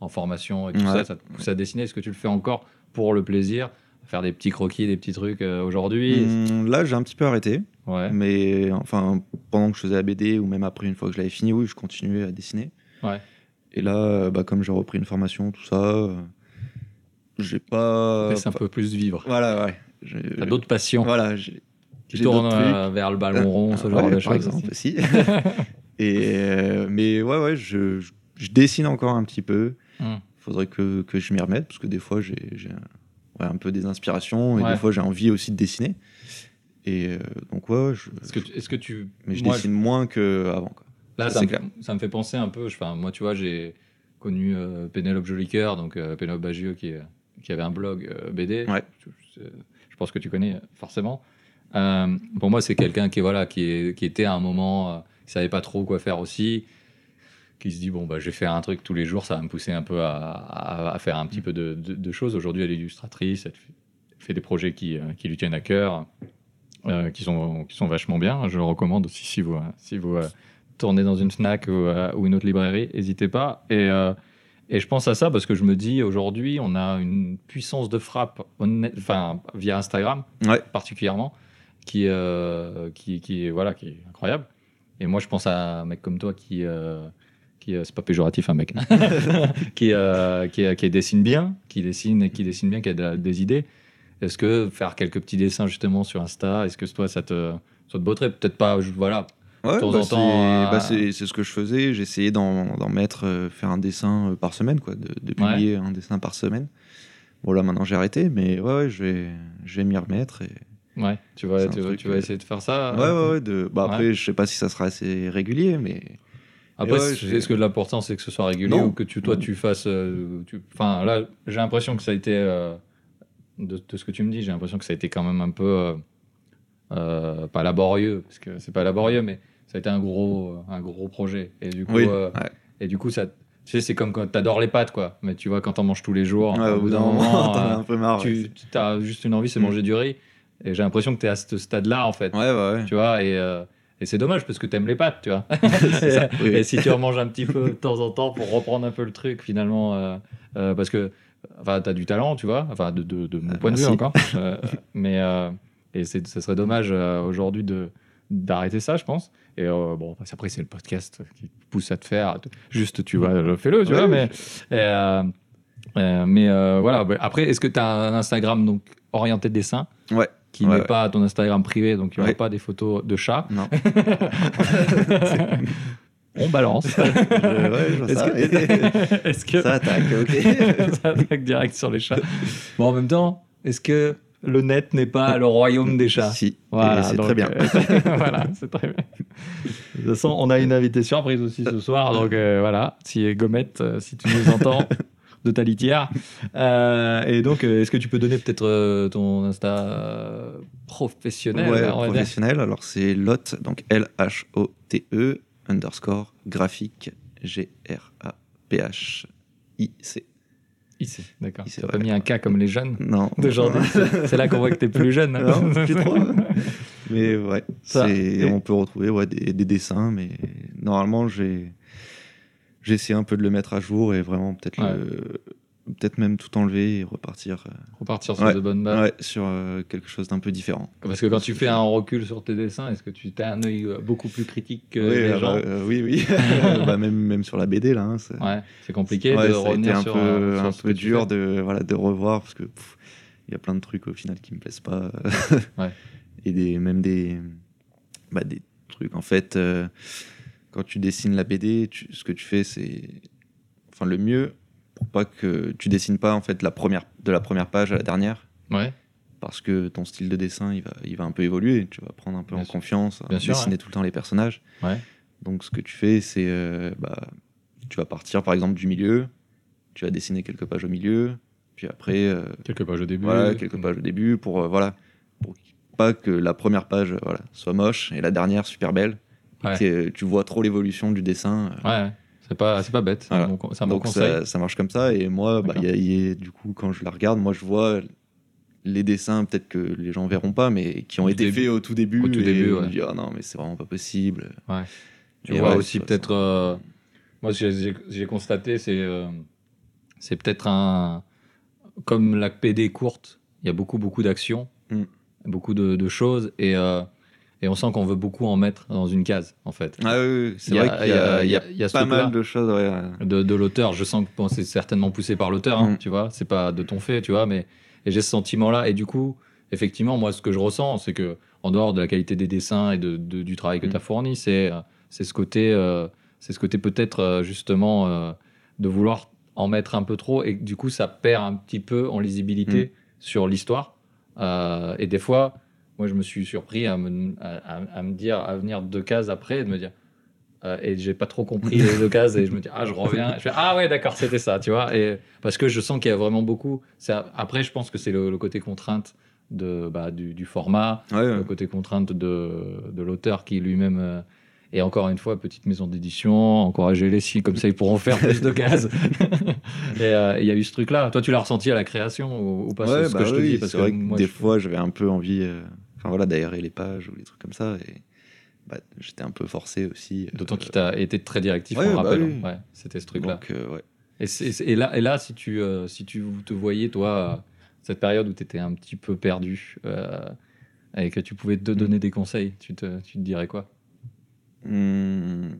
en formation et tout Ouais. ça, ça te poussait à dessiner. Est-ce que tu le fais encore pour le plaisir Faire des petits croquis, des petits trucs euh, aujourd'hui Hum, là, j'ai un petit peu arrêté, Ouais. mais enfin, pendant que je faisais la BD ou même après, une fois que je l'avais fini, oui, je continuais à dessiner. Ouais. Et là, bah, comme j'ai repris une formation, tout ça, euh, j'ai pas. C'est un peu plus vivre. Voilà, ouais. T'as d'autres passions Voilà, tournent d'autres euh, vers le ballon rond, ce Euh, genre ouais, de par choses. exemple, aussi. Et mais ouais, ouais, je, je, je dessine encore un petit peu. Hmm. Faudrait que, que je m'y remette parce que des fois j'ai j'ai un, ouais, un peu des inspirations et Ouais. des fois j'ai envie aussi de dessiner. Et euh, donc ouais, je, Est-ce que, tu- est-ce que tu. mais je moi, dessine moins qu'avant. quoi. Là, Ça, ça, me, clair. ça me fait penser un peu. je- moi, tu vois, j'ai connu euh, Pénélope Jolicoeur, donc euh, Pénélope Bagieux, qui, est- qui avait un blog euh, BD. Ouais. Je, pense que tu connais euh, forcément. Euh, pour moi, c'est quelqu'un qui, voilà, qui, est, qui était à un moment, euh, qui savait pas trop quoi faire aussi, qui se dit bon, bah, je vais faire un truc tous les jours, ça va me pousser un peu à, à- à faire un petit peu de, de- de choses. Aujourd'hui, elle est illustratrice, elle fait, des projets qui, euh, qui lui tiennent à cœur, euh, qui, sont, qui sont vachement bien. Je le recommande aussi si vous, euh, si vous euh, tournez dans une Fnac ou, euh, ou une autre librairie, n'hésitez pas. Et, et je pense à ça parce que je me dis aujourd'hui, on a une puissance de frappe, enfin via Instagram Ouais. particulièrement, qui, qui, voilà, qui est incroyable. Et moi, je pense à un mec comme toi qui, qui euh, c'est pas péjoratif un mec, qui, euh, qui, qui dessine bien, qui dessine, qui dessine bien, qui a de- des idées. Est-ce que faire quelques petits dessins justement sur Insta, est-ce que toi ça te, ça te botterait Peut-être pas, je- voilà. Ouais, temps bah, en c'est euh, bah, c'est- ce que je faisais. J'essayais d'en mettre, euh, faire un dessin euh, par semaine, quoi, de, de publier un dessin par semaine. Bon là maintenant j'ai arrêté, mais ouais, ouais je vais, je vais m'y remettre. Et... Ouais, tu vas, tu, vas- truc, tu vas euh, essayer de faire ça. Ouais, ouais, ouais. De... Bah, Ouais. après, je sais pas si ça sera assez régulier, mais Après, ouais, est-ce que l'important c'est que ce soit régulier Non. ou que tu, toi tu fasses. euh, Enfin, là, j'ai l'impression que ça a été. euh, de, de ce que tu me dis, j'ai l'impression que ça a été quand même un peu. euh, euh, pas laborieux, parce que c'est pas laborieux, mais ça a été un gros, un gros projet. Et du coup, oui. euh, ouais. et du coup ça. Tu sais, c'est comme quand t'adores les pâtes, quoi. Mais tu vois, quand t'en manges tous les jours, Ouais, au bout d'un moment, t'en as un peu marre. tu tu as juste une envie, c'est Mm. manger du riz. Et j'ai l'impression que t'es à ce stade-là, en fait Ouais, ouais, ouais. tu vois et, euh, et c'est dommage parce que t'aimes les pâtes tu vois. Ça, oui. et si tu remanges un petit peu de temps en temps pour reprendre un peu le truc finalement euh, euh, parce que enfin t'as du talent tu vois enfin de, de, de mon Euh, point de vue encore Euh, mais euh, et ce serait dommage euh, aujourd'hui de d'arrêter ça je pense. Et euh, bon après c'est le podcast qui pousse à te faire juste tu vois le- fais-le tu Ouais, vois oui. mais et, euh, euh, mais euh, voilà. Après est-ce que tu as un Instagram donc orienté dessin? Ouais. Qui Ouais, n'est ouais. pas ton Instagram privé, donc il n'y aura Ouais. pas des photos de chats. Non. On balance. Je- je Est-ce ça. que, est-ce que Ça attaque, ok. ça attaque direct sur les chats Bon, en même temps, est-ce que le net n'est pas le royaume des chats Si, Voilà, c'est très bien. euh, voilà, c'est très bien. De toute façon, on a une invitée surprise aussi ce soir, donc euh, voilà, si Gomette, euh, si tu nous entends de ta litière. Euh, et donc, euh, est-ce que tu peux donner peut-être euh, ton Insta professionnel Ouais, professionnel. Alors c'est Lot, donc L-H-O-T-E, underscore graphique G-R-A-P-H-I-C. Ici, d'accord. Ouais. pas mis un K comme les jeunes Non. d'aujourd'hui. C'est là qu'on voit que tu es plus jeune. hein. Non, plus trop. mais ouais, on peut retrouver ouais, des, des dessins, mais normalement, j'ai j'ai essayé un peu de le mettre à jour et vraiment peut-être Ouais. le- peut-être même tout enlever et repartir euh, Repartir sur Ouais. de bonnes bases. ouais, sur euh, quelque chose d'un peu différent. Parce que quand tu fais un recul sur tes dessins, est-ce que tu as un œil euh, beaucoup plus critique que oui, les gens oui, oui. Bah, même, même sur la BD, là. hein, c'est- Ouais, compliqué de revenir un sur, peu, sur un peu dur de, voilà, de revoir parce que il y a plein de trucs au final qui me plaisent pas. Et des, même des, bah, des trucs. En fait, quand tu dessines la BD, tu- ce que tu fais, c'est. Enfin, le mieux, pour pas que tu dessines pas en fait la première, de la première page à la dernière. Ouais, Parce que ton style de dessin, il va, il va un peu évoluer. Tu vas prendre un peu Bien en sûr. confiance, à Bien sûr, dessiner tout le temps les personnages. Ouais. Donc, ce que tu fais, c'est. euh, bah, tu vas partir par exemple du milieu, tu vas dessiner quelques pages au milieu, puis après, euh, quelques pages au début. voilà, quelques pages au début pour, euh, voilà, pour pas que la première page voilà, soit moche et la dernière super belle. Ouais. que tu vois trop l'évolution du dessin. euh, Ouais, ouais. c'est pas, c'est pas bête. Voilà. bon un bon conseil. ça, ça marche comme ça. Et moi, bah, y a- il y a- du coup, quand je la regarde, moi je vois les dessins, peut-être que les gens verront pas, mais qui ont Du été faits au tout début. Au tout et début, je ouais. me dis, ah non, mais c'est vraiment pas possible. Tu Et vois ouais, aussi peut-être. euh, moi, j'ai- constaté, c'est euh, c'est peut-être un. Comme la PD courte, il y a beaucoup, beaucoup d'actions, Mm. beaucoup de, de choses, et, euh, et on sent qu'on veut beaucoup en mettre dans une case, en fait. Ah oui, oui, c'est vrai qu'il il y a- y y pas mal de choses. ouais, ouais. de, de l'auteur. Je sens que bon, c'est certainement poussé par l'auteur, hein, Mm. tu vois. C'est pas de ton fait, tu vois. Mais et j'ai ce sentiment-là. Et du coup, effectivement, moi, ce que je ressens, c'est que en dehors de la qualité des dessins et de, de- du travail que Mm. tu as fourni, c'est euh, c'est ce côté, euh, c'est ce côté peut-être euh, justement euh, de vouloir en mettre un peu trop et du coup, ça perd un petit peu en lisibilité sur l'histoire. Euh, et des fois, moi, je me suis surpris à me, à, à- à me dire, à venir deux cases après et de me dire. euh, et j'ai pas trop compris les deux cases et je me dis ah je reviens je fais ah ouais d'accord c'était ça tu vois et parce que je sens qu'il y a vraiment beaucoup c'est après je pense que c'est le, le côté contrainte de bah, du, du format Ouais, ouais. le côté contrainte de, de l'auteur qui lui-même euh, et encore une fois petite maison d'édition encouragez-les si comme ça ils pourront faire plus de cases et euh, il y a eu ce truc là toi tu l'as ressenti à la création ou, ou pas? Ouais, ce, ce bah que je te oui, dis parce c'est que vrai que moi des je- fois j'avais un peu envie euh, enfin voilà d'aérer les pages ou des trucs comme ça et bah, j'étais un peu forcé aussi euh, d'autant qu'il t'a été très directif Ouais, on bah rappelle oui. ouais c'était ce truc là donc euh, ouais Et, là, et là si, tu, euh, si tu te voyais, toi, cette période où tu étais un petit peu perdu et que tu pouvais Mm. te donner des conseils, tu te, tu te dirais quoi? Hmm.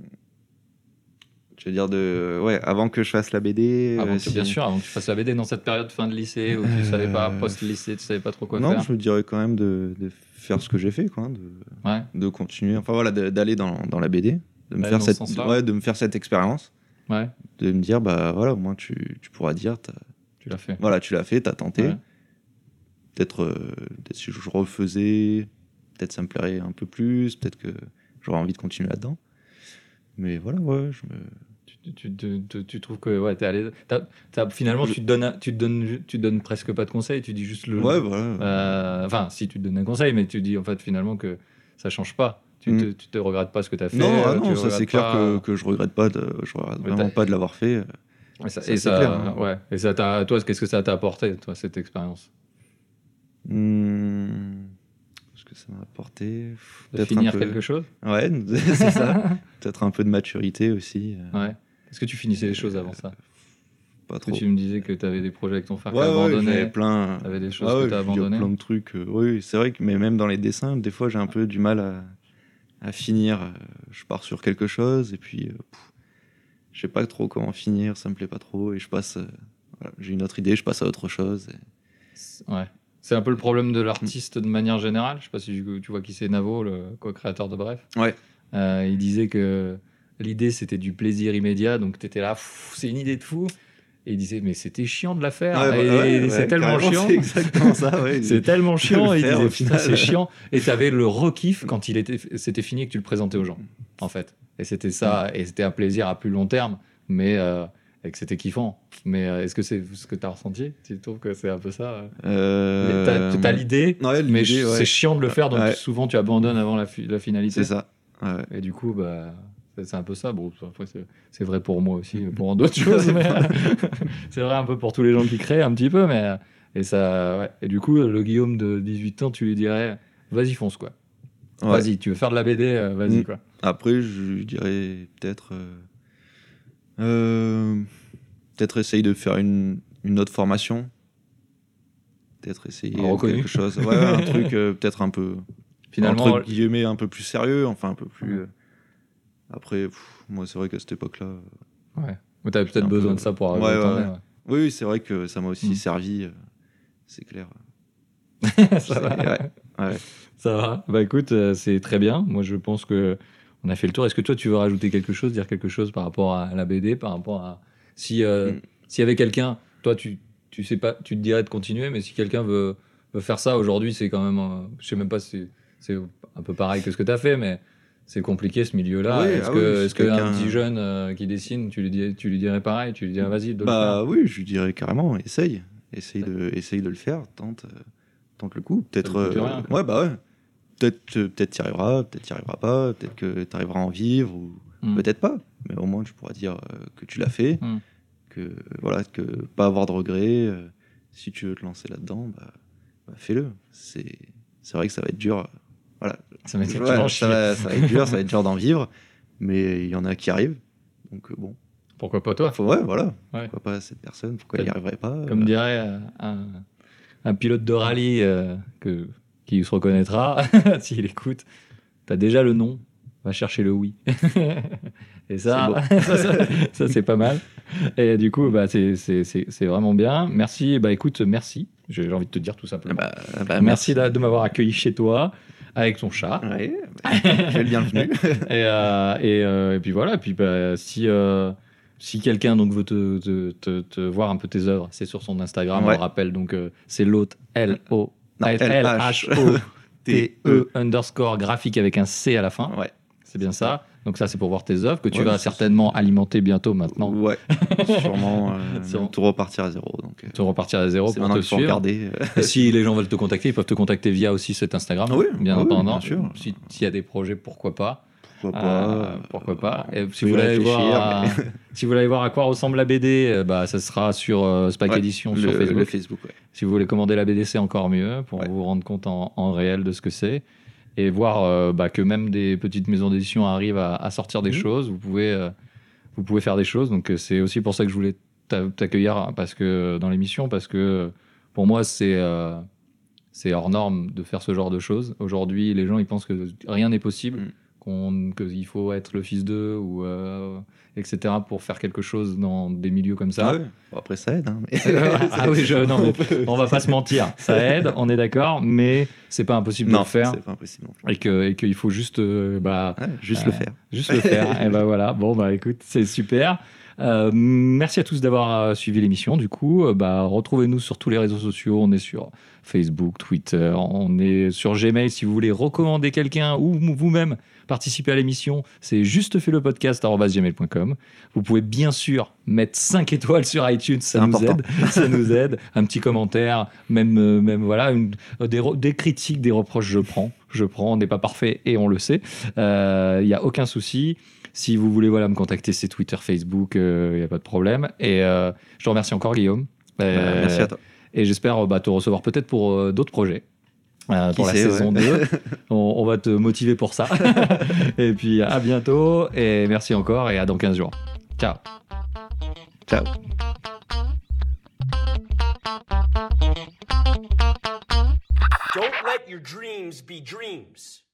Je veux dire de ouais avant que je fasse la BD avant euh, que, si- Bien sûr, avant que tu fasses la BD dans cette période fin de lycée où tu savais pas, Euh, post-lycée, tu savais pas trop quoi non faire. je me dirais quand même de, de faire ce que j'ai fait quoi de, Ouais, de continuer enfin voilà d'aller dans, dans la BD de me faire ce cette ouais, de me faire cette expérience. Ouais, de me dire bah voilà au moins tu, tu pourras dire tu l'as fait. voilà tu l'as fait t'as tenté. Peut-être euh, peut-être si je refaisais peut-être ça me plairait un peu plus peut-être que j'aurais envie de continuer là-dedans. Mais voilà ouais je me Tu, tu, tu- trouves que ouais, t'es t'as- t'as- finalement, tu te, donnes, tu, te donnes, tu te donnes presque pas de conseils, tu dis juste le. ouais voilà Euh, Enfin, si tu te donnes un conseil, mais tu dis en fait finalement que ça change pas. Tu, Mm. te, tu te regrettes pas ce que tu as fait. non, ah tu non ça c'est clair que, que je regrette pas de, je regrette vraiment pas de l'avoir fait Et ça, Ça, et ça- clair, hein. ouais. Et ça t'a, toi, qu'est-ce que ça t'a apporté, toi, cette expérience? Hmm, ce que ça m'a apporté? De finir un peu... quelque chose? Ouais c'est ça peut-être un peu de maturité aussi euh, Ouais. Est-ce que tu finissais les choses avant ça pas Parce que trop tu me disais que tu avais des projets avec ton frère ouais, ouais, abandonné. j'avais plein T'avais des choses Ah que ouais, t'as abandonnées. plein de trucs euh, oui c'est vrai que mais même dans les dessins des fois j'ai un peu du mal à, à finir euh, je pars sur quelque chose et puis euh, pff, je sais pas trop comment finir ça me plaît pas trop et je passe voilà, j'ai une autre idée je passe à autre chose et- Ouais. C'est un peu le problème de l'artiste de manière générale. Je sais pas si tu tu vois qui c'est Navo, le co-créateur de Bref. Ouais. Euh, il disait que l'idée c'était du plaisir immédiat, donc tu étais là, c'est une idée de fou. Et il disait, mais c'était chiant de la faire. Ouais, bah, Et ouais, c'est tellement chiant. c'est exactement ça. C'est tellement chiant. Et il disait, putain, c'est chiant. Et tu avais le rekiff quand il était, c'était fini et que tu le présentais aux gens, en fait. Et c'était ça. Et c'était un plaisir à plus long terme, mais euh, et que c'était kiffant. Mais euh, est-ce que c'est ce que tu as ressenti? Tu trouves que c'est un peu ça? Euh T'as t'as l'idée, mais c'est chiant de le faire, donc souvent tu abandonnes avant la, la finalité. c'est ça. Et du coup, bah, C'est un peu ça. Bon, après, c'est- vrai pour moi aussi, pour d'autres choses. mais, c'est vrai un peu pour tous les gens qui créent un petit peu. Mais, et, ça, ouais. et du coup, le Guillaume de 18 ans, tu lui dirais vas-y, fonce quoi. Ouais. Vas-y, tu veux faire de la BD, euh, vas-y Mm. quoi. Après, je dirais peut-être. euh, euh, peut-être essayer de faire une, une autre formation. Peut-être essayer quelque chose. Ouais, un truc euh, peut-être un peu. Finalement, entre guillemets, un peu plus sérieux. Enfin, un peu plus. Après, pff, moi, c'est vrai qu'à cette époque-là. euh, ouais. Mais t'avais peut-être besoin peu- de ça pour arriver ouais. Oui, oui, c'est vrai que ça m'a aussi Mm. servi. euh, c'est clair. ça va. Ça va. Bah écoute, euh, c'est très bien. Moi, je pense que on a fait le tour. Est-ce que toi, tu veux rajouter quelque chose, dire quelque chose par rapport à la BD, par rapport à si euh, Mm. s'il y avait quelqu'un, toi, tu tu sais pas, tu te dirais de continuer, mais si quelqu'un veut veut faire ça aujourd'hui, c'est quand même, je sais même pas si c'est un peu pareil que ce que tu as fait, mais c'est compliqué ce milieu-là. Oui, est-ce ah que oui, est-ce petit jeune euh, qui dessine, tu lui dis, tu lui dirais pareil, tu lui dirais vas-y de le Bah faire. oui, je lui dirais carrément, essaye. Essaye de, essaye de le faire, tente, euh, tente le coup. Peut-être. Euh, ouais, bah ouais. Peut-être euh, peut-être y arriveras, peut-être t'y arriveras pas, peut-être que tu arriveras à en vivre, ou Mm. peut-être pas. Mais au moins, tu pourras dire que tu l'as fait, Mm. que voilà, que pas avoir de regrets. si tu veux te lancer là-dedans, bah, bah, fais-le. C'est c'est vrai que ça va être dur. Voilà. Ça Ouais, va, ça va être dur, ça va être dur d'en vivre. Mais il y en a qui arrivent. Donc euh, bon, Pourquoi pas toi? Faut, ouais, voilà. Ouais. Pourquoi pas cette personne? Pourquoi il n'y arriverait pas Comme euh, dirait euh, un, un pilote de rallye euh, que, qui se reconnaîtra s'il écoute, t'as déjà le non, va chercher le oui. Et ça, ça, ça- ça, c'est pas mal. Et du coup, bah, c'est- vraiment bien. Merci, bah écoute, merci. J'ai envie de te dire tout simplement. Bah, bah, merci de m'avoir accueilli chez toi avec ton chat. Ouais, bah, j'ai le bienvenu. Et, euh, et, euh, et puis voilà, et puis bah, si, euh, si quelqu'un donc veut te, te, te- te voir un peu tes œuvres, c'est sur son Instagram, on Ouais. le rappelle, donc euh, c'est l'hôte L-O Non, L-H-O-T-E underscore graphique avec un C à la fin, Ouais. c'est bien ça. Donc ça c'est pour voir tes œuvres que tu Ouais, vas certainement alimenter bientôt maintenant. Ouais. Sûrement euh, tout repartir à zéro. Donc, euh, Tu repartir à zéro pour te suivre. regarder. euh, Et si les gens veulent te contacter, ils peuvent te contacter via aussi cet Instagram. Ah oui, bien ah oui, entendu. bien sûr. Si- S'il y a des projets, pourquoi pas. Pourquoi Euh, pas pourquoi pas. Et si vous voulez voir, mais- si vous voulez voir à quoi ressemble la BD, bah, ça sera sur euh, Spike Ouais, Edition le, sur Facebook. le Facebook, ouais. Si vous voulez commander la BD, c'est encore mieux pour Ouais. vous rendre compte en, en réel de ce que c'est et voir euh, bah, que même des petites maisons d'édition arrivent à, à sortir des Mhm. choses. Vous pouvez, euh, vous pouvez faire des choses. Donc euh, c'est aussi pour ça que je voulais t'a- t'accueillir parce que dans l'émission parce que pour moi c'est c'est hors norme de faire ce genre de choses. Aujourd'hui, les gens ils pensent que rien n'est possible, Mhm. Qu'il faut être le fils d'eux ou euh, etc pour faire quelque chose dans des milieux comme ça. Ah. Bon, après, ça aide. hein, mais- ah oui, je, non, mais on va pas se mentir, ça aide, on est d'accord, mais c'est pas impossible de non, le faire pas impossible. et que et qu'il faut juste euh, bah Ouais, juste Euh, le faire. juste le faire. et ben voilà, bon bah écoute, c'est super. Euh, merci à tous d'avoir euh, suivi l'émission. Du coup, Euh, bah retrouvez-nous sur tous les réseaux sociaux. On est sur Facebook, Twitter, on est sur Gmail si vous voulez recommander quelqu'un ou vous-même participer à l'émission. C'est juste fait le podcast gmail.com. Vous pouvez bien sûr mettre 5 étoiles sur iTunes, ça nous important. aide. Ça nous aide. Un petit commentaire, même, euh, même voilà, une- euh, des, critiques, des reproches, je prends. Je prends. On n'est pas parfait et on le sait. Il n'y a aucun souci. Si vous voulez voilà, me contacter, c'est Twitter, Facebook, il n'y a pas de problème. Et euh, je te remercie encore, Guillaume. Bah, Euh, merci à toi. Et j'espère euh, bah, te recevoir peut-être pour euh, d'autres projets. Euh, pour la sait, saison ouais. 2. on, on va te motiver pour ça. et puis à bientôt. Et merci encore. Et à dans 15 jours. Ciao. Ciao. Don't let your dreams be dreams.